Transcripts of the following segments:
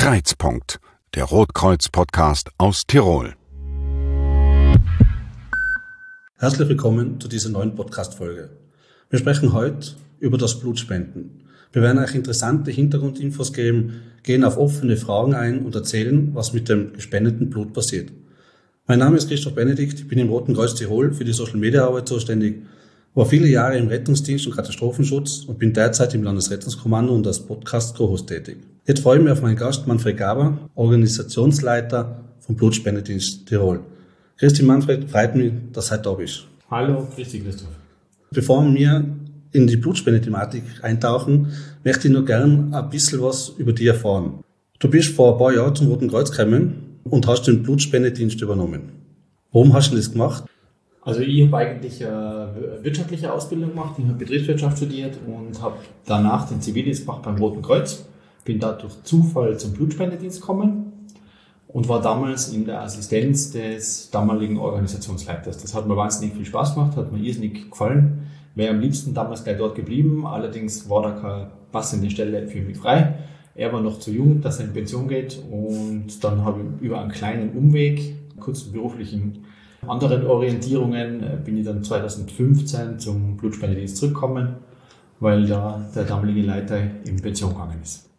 Kreizpunkt, der Rotkreuz-Podcast aus Tirol. Herzlich willkommen zu dieser neuen Podcast-Folge. Wir sprechen heute über das Blutspenden. Wir werden euch interessante Hintergrundinfos geben, gehen auf offene Fragen ein und erzählen, was mit dem gespendeten Blut passiert. Mein Name ist Christoph Benedikt, ich bin im Roten Kreuz Tirol für die Social Media Arbeit zuständig, war viele Jahre im Rettungsdienst und Katastrophenschutz und bin derzeit im Landesrettungskommando und als Podcast Co-Host tätig. Jetzt freue ich mich auf meinen Gast Manfred Gaber, Organisationsleiter vom Blutspendedienst Tirol. Christi Manfred, freut mich, dass du heute da bist. Hallo, Christi Christoph. Bevor wir in die Blutspendethematik eintauchen, möchte ich nur gern ein bisschen was über dich erfahren. Du bist vor ein paar Jahren zum Roten Kreuz gekommen und hast den Blutspendedienst übernommen. Warum hast du das gemacht? Also ich habe eigentlich eine wirtschaftliche Ausbildung gemacht, ich habe Betriebswirtschaft studiert und habe danach den Zivildienst gemacht beim Roten Kreuz. Bin da durch Zufall zum Blutspendedienst gekommen und war damals in der Assistenz des damaligen Organisationsleiters. Das hat mir wahnsinnig viel Spaß gemacht, hat mir irrsinnig gefallen. Wäre am liebsten damals gleich dort geblieben, allerdings war da keine passende Stelle für mich frei. Er war noch zu jung, dass er in Pension geht und dann habe ich über einen kleinen Umweg, kurzen beruflichen anderen Orientierungen, äh, bin ich dann 2015 zum Blutspendedienst zurückgekommen, weil da der damalige Leiter in Pension gegangen ist.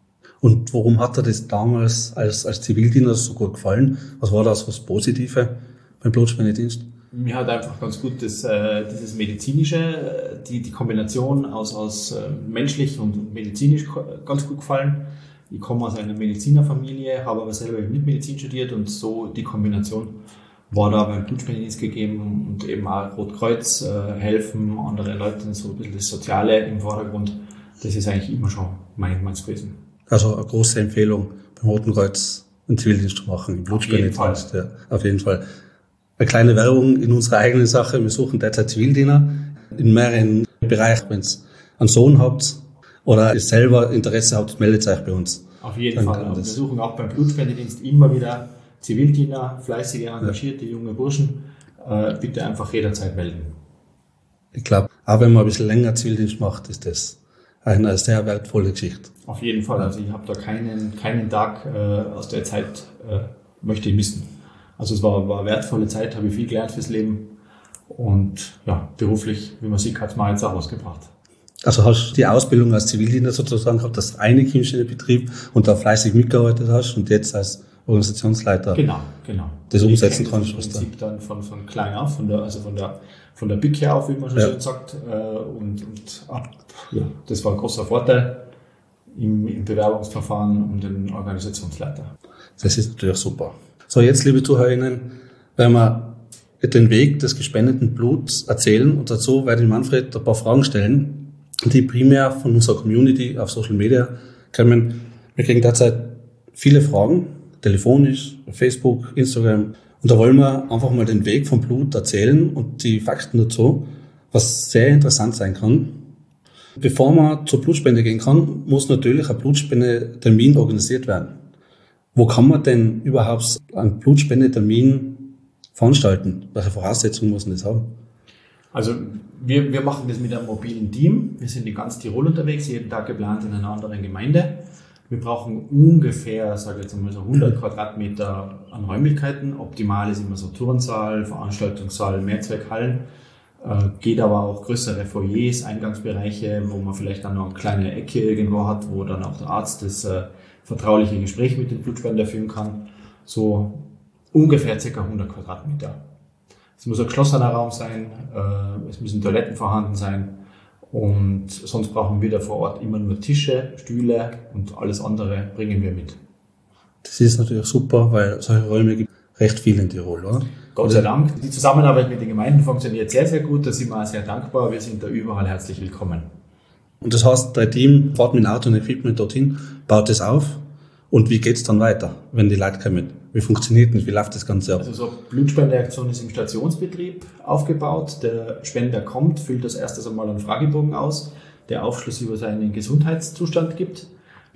Und warum hat er das damals als, als Zivildiener so gut gefallen? Was war das was Positive beim Blutspendedienst? Mir hat einfach ganz gut das, äh, dieses medizinische, äh, die, die Kombination aus, aus äh, menschlich und medizinisch ganz gut gefallen. Ich komme aus einer Medizinerfamilie, habe aber selber nicht Medizin studiert und so die Kombination war da beim Blutspendedienst gegeben und eben auch Rotkreuz äh, helfen, andere Leuten so ein bisschen das Soziale im Vordergrund. Das ist eigentlich immer schon mein, meins gewesen. Also eine große Empfehlung beim Roten Kreuz einen Zivildienst zu machen, im Blutspendedienst. Ja, auf jeden Fall. Eine kleine Werbung in unserer eigenen Sache. Wir suchen derzeit Zivildiener in mehreren Bereichen. Wenn ihr einen Sohn habt oder ihr selber Interesse habt, meldet euch bei uns. Auf jeden Dann Fall. Wir suchen auch beim Blutspendedienst immer wieder Zivildiener, fleißige, engagierte junge Burschen. Äh, bitte einfach jederzeit melden. Ich glaube, auch wenn man ein bisschen länger Zivildienst macht, ist das eine sehr wertvolle Geschichte. Auf jeden Fall. Also ich habe da keinen, keinen Tag äh, aus der Zeit äh, möchte ich missen. Also es war, war eine wertvolle Zeit, habe ich viel gelernt fürs Leben und ja, beruflich, wie man sieht, hat es mir jetzt auch ausgebracht. Also hast du die Ausbildung als Zivildiener sozusagen gehabt, dass du eine Betrieb und da fleißig mitgearbeitet hast und jetzt als Organisationsleiter genau, genau. das umsetzen kannst. Im Prinzip dann von, von klein auf, von der, also von der, von der Big her auf, wie man schon ja. schön sagt, äh, und, und ab, ja, das war ein großer Vorteil im, im Bewerbungsverfahren um den Organisationsleiter. Das ist natürlich super. So, jetzt, liebe Zuhörerinnen, werden wir den Weg des gespendeten Bluts erzählen und dazu werde ich Manfred ein paar Fragen stellen, die primär von unserer Community auf Social Media kommen. Wir kriegen derzeit viele Fragen, telefonisch, Facebook, Instagram. Und da wollen wir einfach mal den Weg vom Blut erzählen und die Fakten dazu, was sehr interessant sein kann. Bevor man zur Blutspende gehen kann, muss natürlich ein Blutspendetermin organisiert werden. Wo kann man denn überhaupt einen Blutspendetermin veranstalten? Welche Voraussetzungen muss man das haben? Also wir, wir machen das mit einem mobilen Team. Wir sind in ganz Tirol unterwegs, jeden Tag geplant in einer anderen Gemeinde. Wir brauchen ungefähr, sage ich jetzt einmal so 100 Quadratmeter an Räumlichkeiten. Optimal ist immer so Turnsaal, Veranstaltungssaal, Mehrzweckhallen. Äh, geht aber auch größere Foyers, Eingangsbereiche, wo man vielleicht dann noch eine kleine Ecke irgendwo hat, wo dann auch der Arzt das äh, vertrauliche Gespräch mit dem Blutspender führen kann. So ungefähr ca. 100 Quadratmeter. Es muss ein geschlossener Raum sein, äh, es müssen Toiletten vorhanden sein und sonst brauchen wir da vor Ort immer nur Tische, Stühle und alles andere bringen wir mit. Das ist natürlich super, weil solche Räume gibt recht viel in Tirol, oder? Gott sei Dank. Die Zusammenarbeit mit den Gemeinden funktioniert sehr, sehr gut. Da sind wir auch sehr dankbar. Wir sind da überall herzlich willkommen. Und das heißt, dein Team fährt mit Auto und Equipment dorthin, baut es auf. Und wie geht's dann weiter, wenn die Leute kommen? Wie funktioniert das? Wie läuft das Ganze ab? Also so Blutspendeaktion ist im Stationsbetrieb aufgebaut. Der Spender kommt, füllt das erstes einmal einen Fragebogen aus, der Aufschluss über seinen Gesundheitszustand gibt.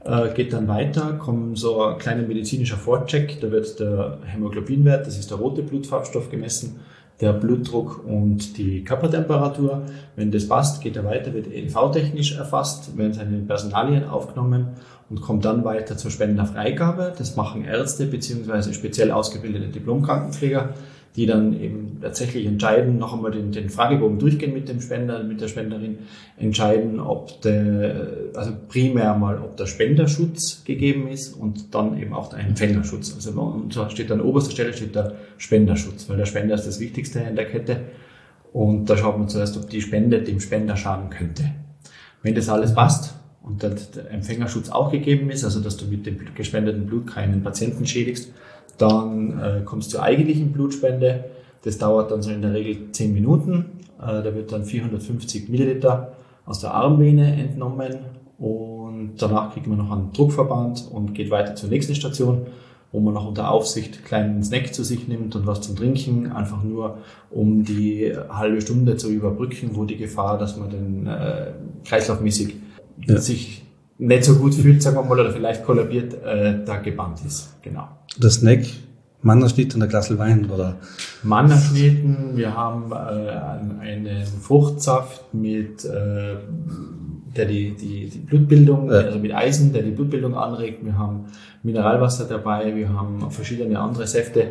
Äh, geht dann weiter, kommt so ein kleiner medizinischer Vorcheck, da wird der Hämoglobinwert, das ist der rote Blutfarbstoff gemessen, der Blutdruck und die Körpertemperatur. Wenn das passt, geht er weiter, wird EDV-technisch erfasst, werden seine Personalien aufgenommen und kommt dann weiter zur Spenderfreigabe. Das machen Ärzte beziehungsweise speziell ausgebildete Diplomkrankenpfleger, die dann eben tatsächlich entscheiden, noch einmal den, den Fragebogen durchgehen mit dem Spender, mit der Spenderin, entscheiden, ob der, also primär mal, ob der Spenderschutz gegeben ist und dann eben auch der Empfängerschutz. Also und da steht an oberster Stelle steht der Spenderschutz, weil der Spender ist das Wichtigste in der Kette. Und da schaut man zuerst, ob die Spende dem Spender schaden könnte. Wenn das alles passt, und der Empfängerschutz auch gegeben ist, also dass du mit dem gespendeten Blut keinen Patienten schädigst, dann äh, kommst du zur eigentlichen Blutspende. Das dauert dann so in der Regel 10 Minuten. Äh, da wird dann 450 Milliliter aus der Armvene entnommen und danach kriegt man noch einen Druckverband und geht weiter zur nächsten Station, wo man noch unter Aufsicht einen kleinen Snack zu sich nimmt und was zum Trinken, einfach nur um die halbe Stunde zu überbrücken, wo die Gefahr, dass man den äh, kreislaufmäßig ja. sich nicht so gut fühlt, sagen wir mal, oder vielleicht kollabiert, äh, da gebannt ist. Genau. Der Snack, Mannerschnitt und ein Glas Wein, oder? Mannerschnitten, wir haben äh, einen Fruchtsaft mit, äh, der die, die, die Blutbildung, ja. also mit Eisen, der die Blutbildung anregt. Wir haben Mineralwasser dabei, wir haben verschiedene andere Säfte.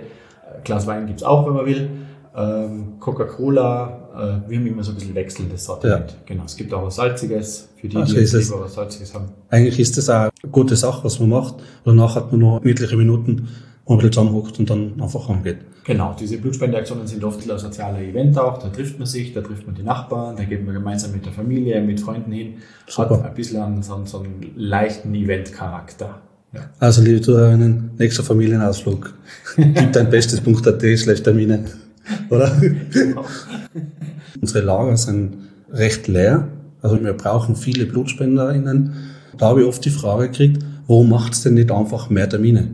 Glas Wein gibt's auch, wenn man will. Ähm, Coca-Cola, äh, wir haben immer so ein bisschen wechselndes Sortiment. Ja. Genau. Es gibt auch was Salziges, für die, also die lieber was Salziges haben. Eigentlich ist das auch eine gute Sache, was man macht. Danach hat man noch gemütliche Minuten, wo man ein bisschen zusammenhockt und dann einfach angeht. Genau, diese Blutspendeaktionen sind oft ein sozialer Event auch. Da trifft man sich, da trifft man die Nachbarn, da geht man gemeinsam mit der Familie, mit Freunden hin. Super. Hat ein bisschen so, so einen leichten Event-Charakter. Ja. Also, liebe Zuhörerinnen, nächster Familienausflug. Gib dein bestes Punkt.at schlecht Termine oder? Genau. Unsere Lager sind recht leer. Also wir brauchen viele BlutspenderInnen. Da habe ich oft die Frage gekriegt, wo macht es denn nicht einfach mehr Termine?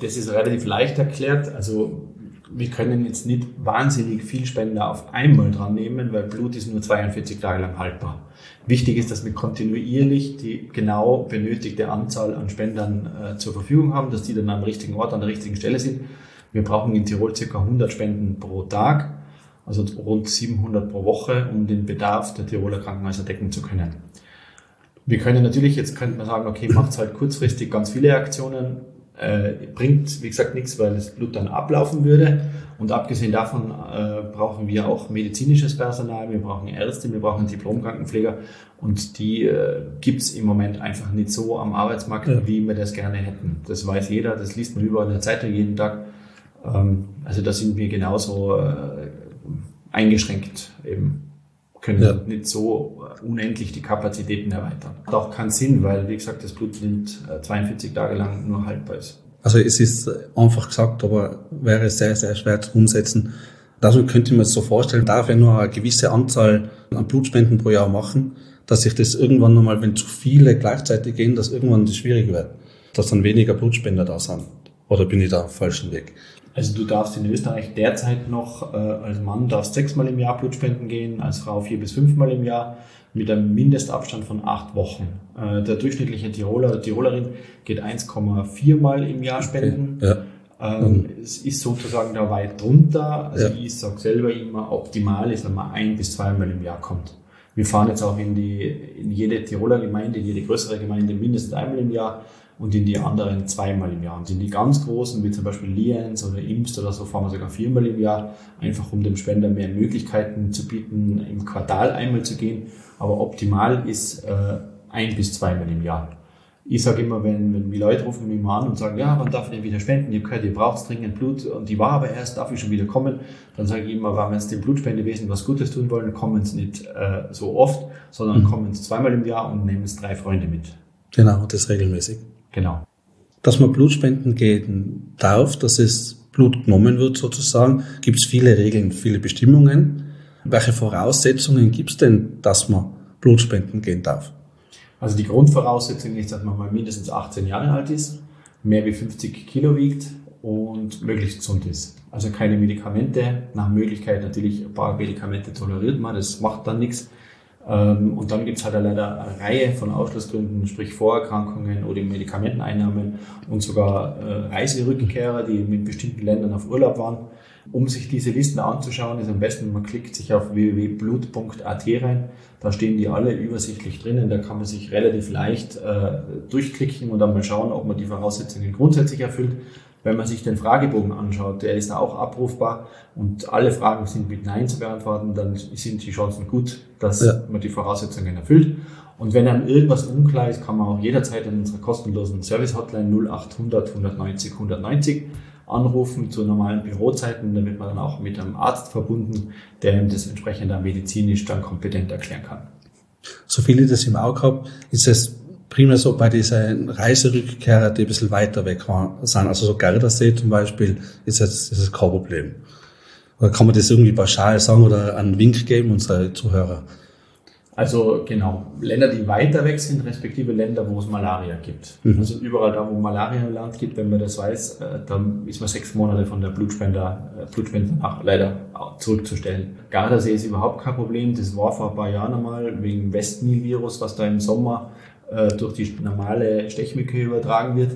Das ist relativ leicht erklärt. Also wir können jetzt nicht wahnsinnig viel Spender auf einmal dran nehmen, weil Blut ist nur 42 Tage lang haltbar. Wichtig ist, dass wir kontinuierlich die genau benötigte Anzahl an Spendern äh, zur Verfügung haben, dass die dann am richtigen Ort, an der richtigen Stelle sind wir brauchen in Tirol ca. 100 Spenden pro Tag, also rund 700 pro Woche, um den Bedarf der Tiroler Krankenhäuser decken zu können. Wir können natürlich, jetzt könnte man sagen, okay, macht halt kurzfristig ganz viele Aktionen, äh, bringt, wie gesagt, nichts, weil das Blut dann ablaufen würde. Und abgesehen davon äh, brauchen wir auch medizinisches Personal, wir brauchen Ärzte, wir brauchen Diplomkrankenpfleger und die äh, gibt's im Moment einfach nicht so am Arbeitsmarkt, ja. wie wir das gerne hätten. Das weiß jeder, das liest man überall in der Zeitung jeden Tag. Ähm, also da sind wir genauso äh, eingeschränkt eben können ja. nicht so unendlich die Kapazitäten erweitern. Hat auch keinen Sinn, weil, wie gesagt, das Blut nimmt 42 Tage lang nur haltbar ist. Also es ist einfach gesagt, aber wäre sehr, sehr schwer zu umsetzen. Dazu könnte man es so vorstellen, darf er nur eine gewisse Anzahl an Blutspenden pro Jahr machen, dass sich das irgendwann nochmal, wenn zu viele gleichzeitig gehen, dass irgendwann das schwierig wird, dass dann weniger Blutspender da sind. Oder bin ich da auf falschen Weg? Also du darfst in Österreich derzeit noch äh, als Mann darfst sechsmal im Jahr Blutspenden gehen, als Frau vier bis fünfmal im Jahr mit einem Mindestabstand von acht Wochen. Äh, der durchschnittliche Tiroler oder Tirolerin geht 1,4 Mal im Jahr spenden. Okay. Ja. Ähm, es ist sozusagen da weit drunter. Also ja. ich sage selber immer, optimal ist, wenn man ein bis zweimal im Jahr kommt. Wir fahren jetzt auch in, die, in jede Tiroler Gemeinde, in jede größere Gemeinde mindestens einmal im Jahr und in die anderen zweimal im Jahr. Und in die ganz großen, wie zum Beispiel Lienz oder Imst oder so, fahren wir sogar viermal im Jahr, einfach um dem Spender mehr Möglichkeiten zu bieten, im Quartal einmal zu gehen. Aber optimal ist äh, ein bis zweimal im Jahr. Ich sage immer, wenn, wenn die Leute rufen mich mal an und sagen, ja, wann darf ich denn wieder spenden? Habe gehört, ihr braucht dringend Blut und die war aber erst, darf ich schon wieder kommen? Dann sage ich immer, wenn wir jetzt dem Blutspendewesen was Gutes tun wollen, kommen sie nicht äh, so oft, sondern mhm. kommen sie zweimal im Jahr und nehmen es drei Freunde mit. Genau, das regelmäßig. Genau. Dass man Blutspenden gehen darf, dass es Blut genommen wird sozusagen, gibt es viele Regeln, viele Bestimmungen. Welche Voraussetzungen gibt es denn, dass man Blutspenden gehen darf? Also die Grundvoraussetzung ist, dass man mal mindestens 18 Jahre alt ist, mehr wie 50 Kilo wiegt und möglichst gesund ist. Also keine Medikamente, nach Möglichkeit natürlich ein paar Medikamente toleriert man, das macht dann nichts. Ähm, und dann gibt es halt leider eine Reihe von Ausschlussgründen, sprich Vorerkrankungen oder Medikamenteneinnahmen und sogar äh, Reiserückkehrer, die mit bestimmten Ländern auf Urlaub waren. Um sich diese Listen anzuschauen, ist am besten, man klickt sich auf www.blut.at rein. Da stehen die alle übersichtlich drinnen. Da kann man sich relativ leicht äh, durchklicken und dann mal schauen, ob man die Voraussetzungen grundsätzlich erfüllt. Wenn man sich den Fragebogen anschaut, der ist auch abrufbar und alle Fragen sind mit Nein zu beantworten, dann sind die Chancen gut, dass ja. man die Voraussetzungen erfüllt. Und wenn einem irgendwas unklar ist, kann man auch jederzeit in unserer kostenlosen Service-Hotline 0800 190 190 anrufen zu normalen Bürozeiten. Da wird man dann auch mit einem Arzt verbunden, der ihm das entsprechend medizinisch dann kompetent erklären kann. So viele das im Auge haben, ist es primär so bei diesen Reiserückkehrer, die ein bisschen weiter weg sind. Also so Gardasee zum Beispiel ist jetzt ist kein Problem. Oder kann man das irgendwie pauschal sagen oder einen Wink geben, unsere Zuhörer? Also genau, Länder, die weiter weg sind, respektive Länder, wo es Malaria gibt. Mhm. Also überall da, wo Malaria im Land gibt, wenn man das weiß, äh, dann ist man sechs Monate von der Blutspender, äh, Blutspende nach leider zurückzustellen. Gardasee ist überhaupt kein Problem. Das war vor ein paar Jahren einmal wegen Westnil-Virus, was da im Sommer äh, durch die normale Stechmücke übertragen wird.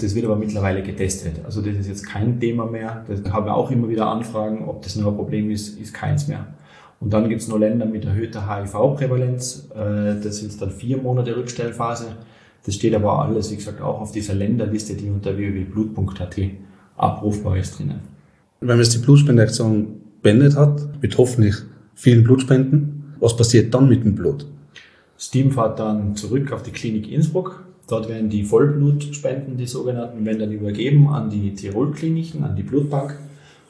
Das wird aber mittlerweile getestet. Also das ist jetzt kein Thema mehr. Da haben wir auch immer wieder Anfragen, ob das nur ein Problem ist, ist keins mehr. Und dann gibt es noch Länder mit erhöhter HIV-Prävalenz. Äh, das sind dann vier Monate Rückstellphase. Das steht aber alles, wie gesagt, auch auf dieser Länderliste, die unter www.blut.at abrufbar ist drinnen. Wenn man jetzt die Blutspendeaktion beendet hat, mit hoffentlich vielen Blutspenden, was passiert dann mit dem Blut? Steam fährt dann zurück auf die Klinik Innsbruck. Dort werden die Vollblutspenden, die sogenannten, werden dann übergeben an die Tirol-Kliniken, an die Blutbank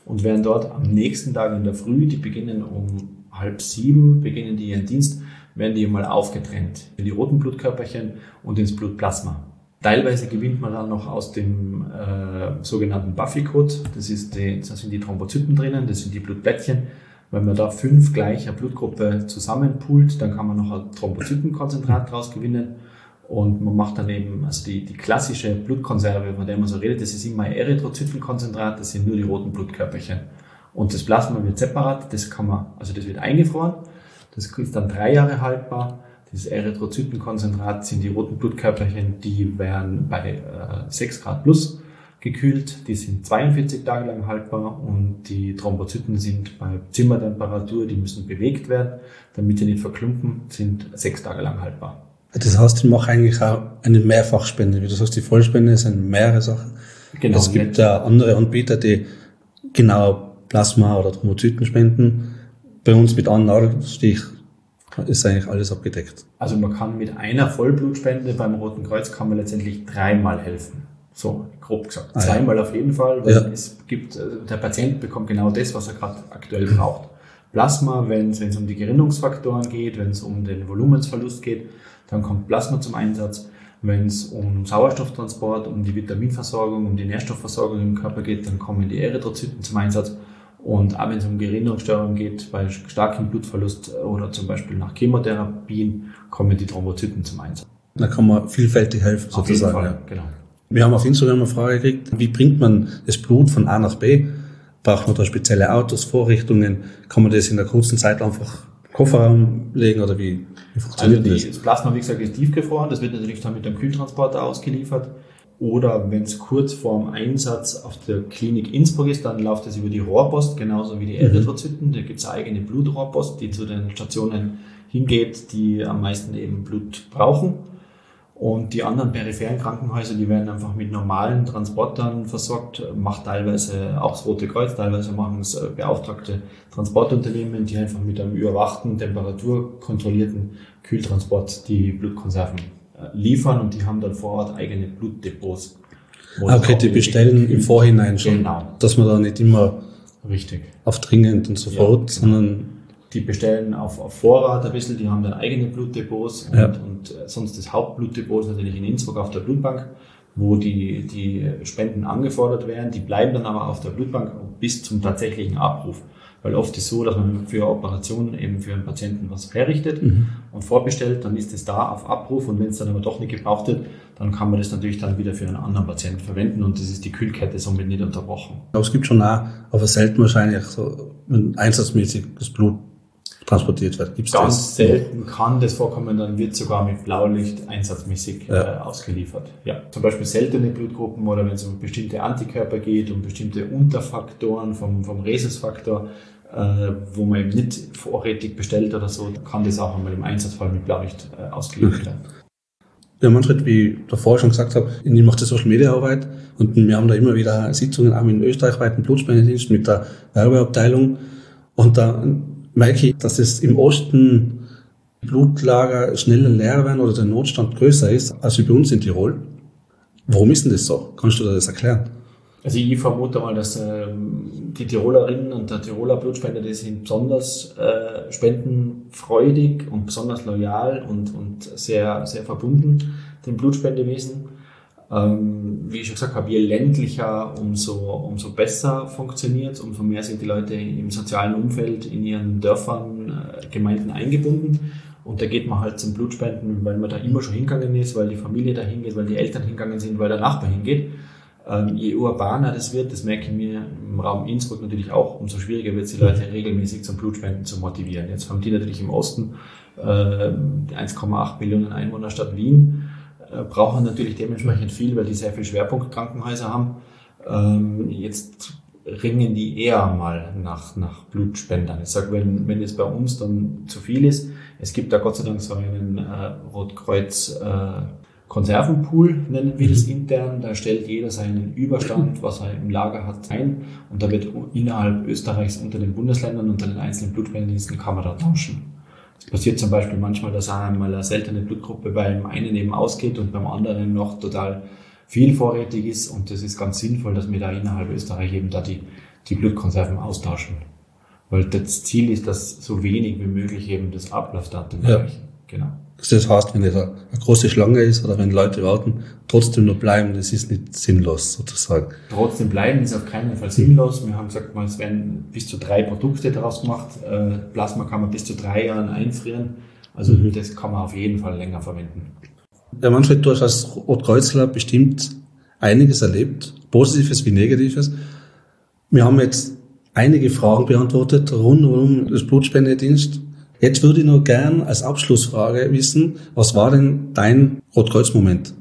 und werden dort am nächsten Tag in der Früh, die beginnen um halb sieben beginnen die ihren Dienst, werden die mal aufgetrennt in die roten Blutkörperchen und ins Blutplasma. Teilweise gewinnt man dann noch aus dem äh, sogenannten Buffy-Code. Das, ist das sind die Thrombozyten drinnen, das sind die Blutplättchen. Wenn man da fünf gleicher Blutgruppe zusammenpult, dann kann man noch ein Thrombozytenkonzentrat daraus gewinnen. Und man macht dann eben, also die, die klassische Blutkonserve, von der man so redet, das ist immer Erythrozytenkonzentrat, das sind nur die roten Blutkörperchen. Und das Plasma wird separat, das kann man, also das wird eingefroren, das ist dann drei Jahre haltbar. Dieses Erythrozytenkonzentrat sind die roten Blutkörperchen, die werden bei äh, 6 Grad plus gekühlt, die sind 42 Tage lang haltbar und die Thrombozyten sind bei Zimmertemperatur, die müssen bewegt werden, damit die nicht verklumpen, sind sechs Tage lang haltbar. Das heißt, ich mache eigentlich auch eine Mehrfachspende. Wie du sagst, die Vollspende sind mehrere Sachen. Genau. Es gibt ja andere Anbieter, die genau Plasma oder Thrombozyten spenden. Bei uns mit einem Nadelstich ist eigentlich alles abgedeckt. Also man kann mit einer Vollblutspende beim Roten Kreuz kann man letztendlich dreimal helfen. So, grob gesagt. Ah, Zweimal ja. auf jeden Fall, weil ja. es gibt, äh, der Patient bekommt genau das, was er gerade aktuell braucht. Plasma, wenn es um die Gerinnungsfaktoren geht, wenn es um den Volumensverlust geht, dann kommt Plasma zum Einsatz. Wenn es um Sauerstofftransport, um die Vitaminversorgung, um die Nährstoffversorgung im Körper geht, dann kommen die Erythrozyten zum Einsatz. Und auch wenn es um Gerinnungsstörungen geht, bei starkem Blutverlust oder zum Beispiel nach Chemotherapien, kommen die Thrombozyten zum Einsatz. Da kann man vielfältig helfen, auf sozusagen. Jeden Fall, genau. Wir haben auf Instagram eine Frage gekriegt, wie bringt man das Blut von A nach B? Braucht man da spezielle Autos, Vorrichtungen? Kann man das in der kurzen Zeit einfach Kofferraum legen oder wie, wie funktioniert also die, das? Das Plasma, wie gesagt, ist tiefgefroren. Das wird natürlich dann mit dem Kühltransporter ausgeliefert. Oder wenn es kurz vorm Einsatz auf der Klinik Innsbruck ist, dann läuft es über die Rohrpost, genauso wie die mhm. Erythrozyten. Da gibt es eine eigene Blutrohrpost, die zu den Stationen hingeht, die am meisten eben Blut brauchen. Und die anderen peripheren Krankenhäuser, die werden einfach mit normalen Transportern versorgt, macht teilweise auch das Rote Kreuz, teilweise machen es äh, beauftragte Transportunternehmen, die einfach mit einem überwachten, temperaturkontrollierten Kühltransport die Blutkonserven äh, liefern und die haben dann vor Ort eigene Blutdepots. Ah, okay, die bestellen im Vorhinein schon, genau. dass man da nicht immer Richtig. auf dringend und sofort, ja, genau. sondern die bestellen auf, auf Vorrat ein bisschen, die haben dann eigene Blutdepots und, ja. und äh, sonst das Hauptblutdepot ist natürlich in Innsbruck auf der Blutbank, wo die, die Spenden angefordert werden. Die bleiben dann aber auf der Blutbank bis zum tatsächlichen Abruf. Weil oft ist so, dass man für Operationen eben für einen Patienten was herrichtet mhm. und vorbestellt, dann ist es da auf Abruf und wenn es dann aber doch nicht gebraucht wird, dann kann man das natürlich dann wieder für einen anderen Patienten verwenden und das ist die Kühlkette somit nicht unterbrochen. Aber es gibt schon auch, aber selten wahrscheinlich so einsatzmäßig das Blut transportiert wird. Gibt's Ganz das? selten kann das vorkommen, dann wird sogar mit Blaulicht einsatzmäßig ja. äh, ausgeliefert. Ja, zum Beispiel seltene Blutgruppen oder wenn es um bestimmte Antikörper geht, um bestimmte Unterfaktoren vom, vom Rhesusfaktor, äh, wo man eben nicht vorrätig bestellt oder so, kann das auch einmal im Einsatzfall mit Blaulicht äh, ausgeliefert werden. Ja, Manfred, wie ich davor schon gesagt habe, ich mache die Social Media Arbeit und wir haben da immer wieder Sitzungen auch mit dem österreichweiten Blutspendedienst, mit der Werbeabteilung und da merke ich, dass es im Osten Blutlager schneller leer werden oder der Notstand größer ist als bei uns in Tirol. Warum ist denn das so? Kannst du das erklären? Also ich vermute mal, dass ähm, die Tirolerinnen und der Tiroler Blutspender, die sind besonders äh, spendenfreudig und besonders loyal und, und sehr, sehr verbunden dem Blutspendewesen. Ähm, wie ich schon gesagt habe, je ländlicher, umso, umso besser funktioniert umso mehr sind die Leute im sozialen Umfeld, in ihren Dörfern, äh, Gemeinden eingebunden. Und da geht man halt zum Blutspenden, weil man da immer schon hingegangen ist, weil die Familie da hingeht, weil die Eltern hingegangen sind, weil der Nachbar hingeht. Ähm, je urbaner das wird, das merken wir im Raum Innsbruck natürlich auch, umso schwieriger wird es, die Leute regelmäßig zum Blutspenden zu motivieren. Jetzt haben die natürlich im Osten äh, die 1,8 Millionen Einwohnerstadt Wien brauchen natürlich dementsprechend viel, weil die sehr viel Schwerpunktkrankenhäuser haben. Ähm, jetzt ringen die eher mal nach, nach Blutspendern. Ich sage, wenn, wenn es bei uns dann zu viel ist, es gibt da Gott sei Dank so einen äh, Rotkreuz äh, Konservenpool, nennen wir das mhm. intern. Da stellt jeder seinen Überstand, was er im Lager hat, ein. Und da wird innerhalb Österreichs unter den Bundesländern, unter den einzelnen Blutspendendiensten kann man da tauschen. Es passiert zum Beispiel manchmal, dass einmal eine seltene Blutgruppe beim einen eben ausgeht und beim anderen noch total viel vorrätig ist. Und das ist ganz sinnvoll, dass wir da innerhalb Österreich eben da die, die Blutkonserven austauschen. Weil das Ziel ist, dass so wenig wie möglich eben das Ablaufdatum ja. erreichen. Genau. Das heißt, wenn es eine große Schlange ist oder wenn Leute warten, trotzdem nur bleiben, das ist nicht sinnlos sozusagen. Trotzdem bleiben ist auf keinen Fall sinnlos. Wir haben gesagt, es werden bis zu drei Produkte daraus gemacht. Äh, Plasma kann man bis zu drei Jahren einfrieren. Also mhm. das kann man auf jeden Fall länger verwenden. Ja, Manfred, du hast als Rotkreuzler bestimmt einiges erlebt, Positives wie Negatives. Wir haben jetzt einige Fragen beantwortet rund um das Blutspendedienst. Jetzt würde ich noch gern als Abschlussfrage wissen, was war denn dein Rotkreuz-Moment?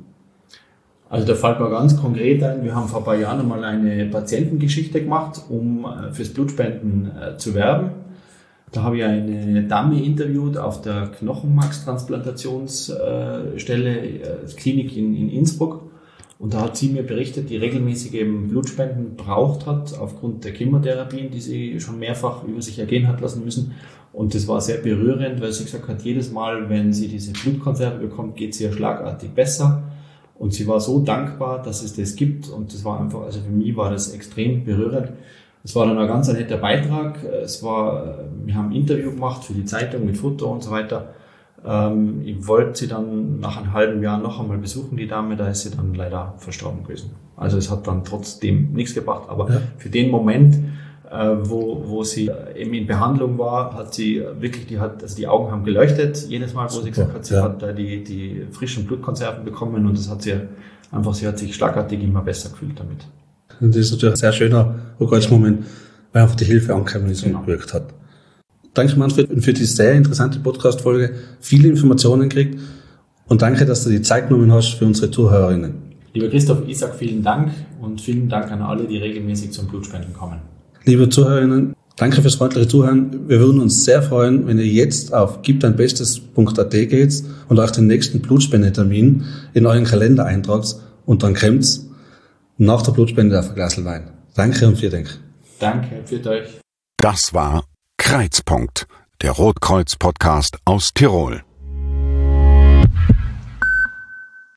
Also da fällt mir ganz konkret ein, wir haben vor ein paar Jahren einmal eine Patientengeschichte gemacht, um äh, fürs Blutspenden äh, zu werben. Da habe ich eine Dame interviewt auf der Knochenmarkstransplantationsstelle, äh, Klinik in, in Innsbruck. Und da hat sie mir berichtet, die regelmäßig eben Blutspenden braucht hat, aufgrund der Chemotherapien, die sie schon mehrfach über sich ergehen hat lassen müssen. Und das war sehr berührend, weil sie gesagt hat, jedes Mal, wenn sie diese Blutkonserve bekommt, geht es ihr schlagartig besser. Und sie war so dankbar, dass es das gibt. Und das war einfach, also für mich war das extrem berührend. Es war dann ein ganz netter Beitrag. Es war, wir haben ein Interview gemacht für die Zeitung mit Foto und so weiter. Ähm, ich wollte sie dann nach einem halben Jahr noch einmal besuchen, die Dame, da ist sie dann leider verstorben gewesen. Also es hat dann trotzdem nichts gebracht, aber ja. für den Moment, wo, wo sie eben in Behandlung war, hat sie wirklich, die hat, also die Augen haben geleuchtet, jedes Mal, wo sie gesagt hat, sie ja. hat da die, die frischen Blutkonserven bekommen und das hat sie einfach, sie hat sich schlagartig immer besser gefühlt damit. Und das ist natürlich ein sehr schöner Rückwärtsmoment, weil einfach die Hilfe angekommen ist genau. und gewirkt hat. Danke, Manfred, für die sehr interessante Podcast-Folge. Viele Informationen gekriegt und danke, dass du die Zeit genommen hast für unsere Zuhörerinnen. Lieber Christoph, ich sage vielen Dank und vielen Dank an alle, die regelmäßig zum Blutspenden kommen. Liebe Zuhörerinnen, danke fürs freundliche Zuhören. Wir würden uns sehr freuen, wenn ihr jetzt auf gibtdeinbestes.at geht und euch den nächsten Blutspendetermin in euren Kalender eintragt und dann kommt's nach der Blutspende auf ein Glas Wein. Danke und vielen Dank. Danke, für euch. Das war Kreizpunkt, der Rotkreuz-Podcast aus Tirol.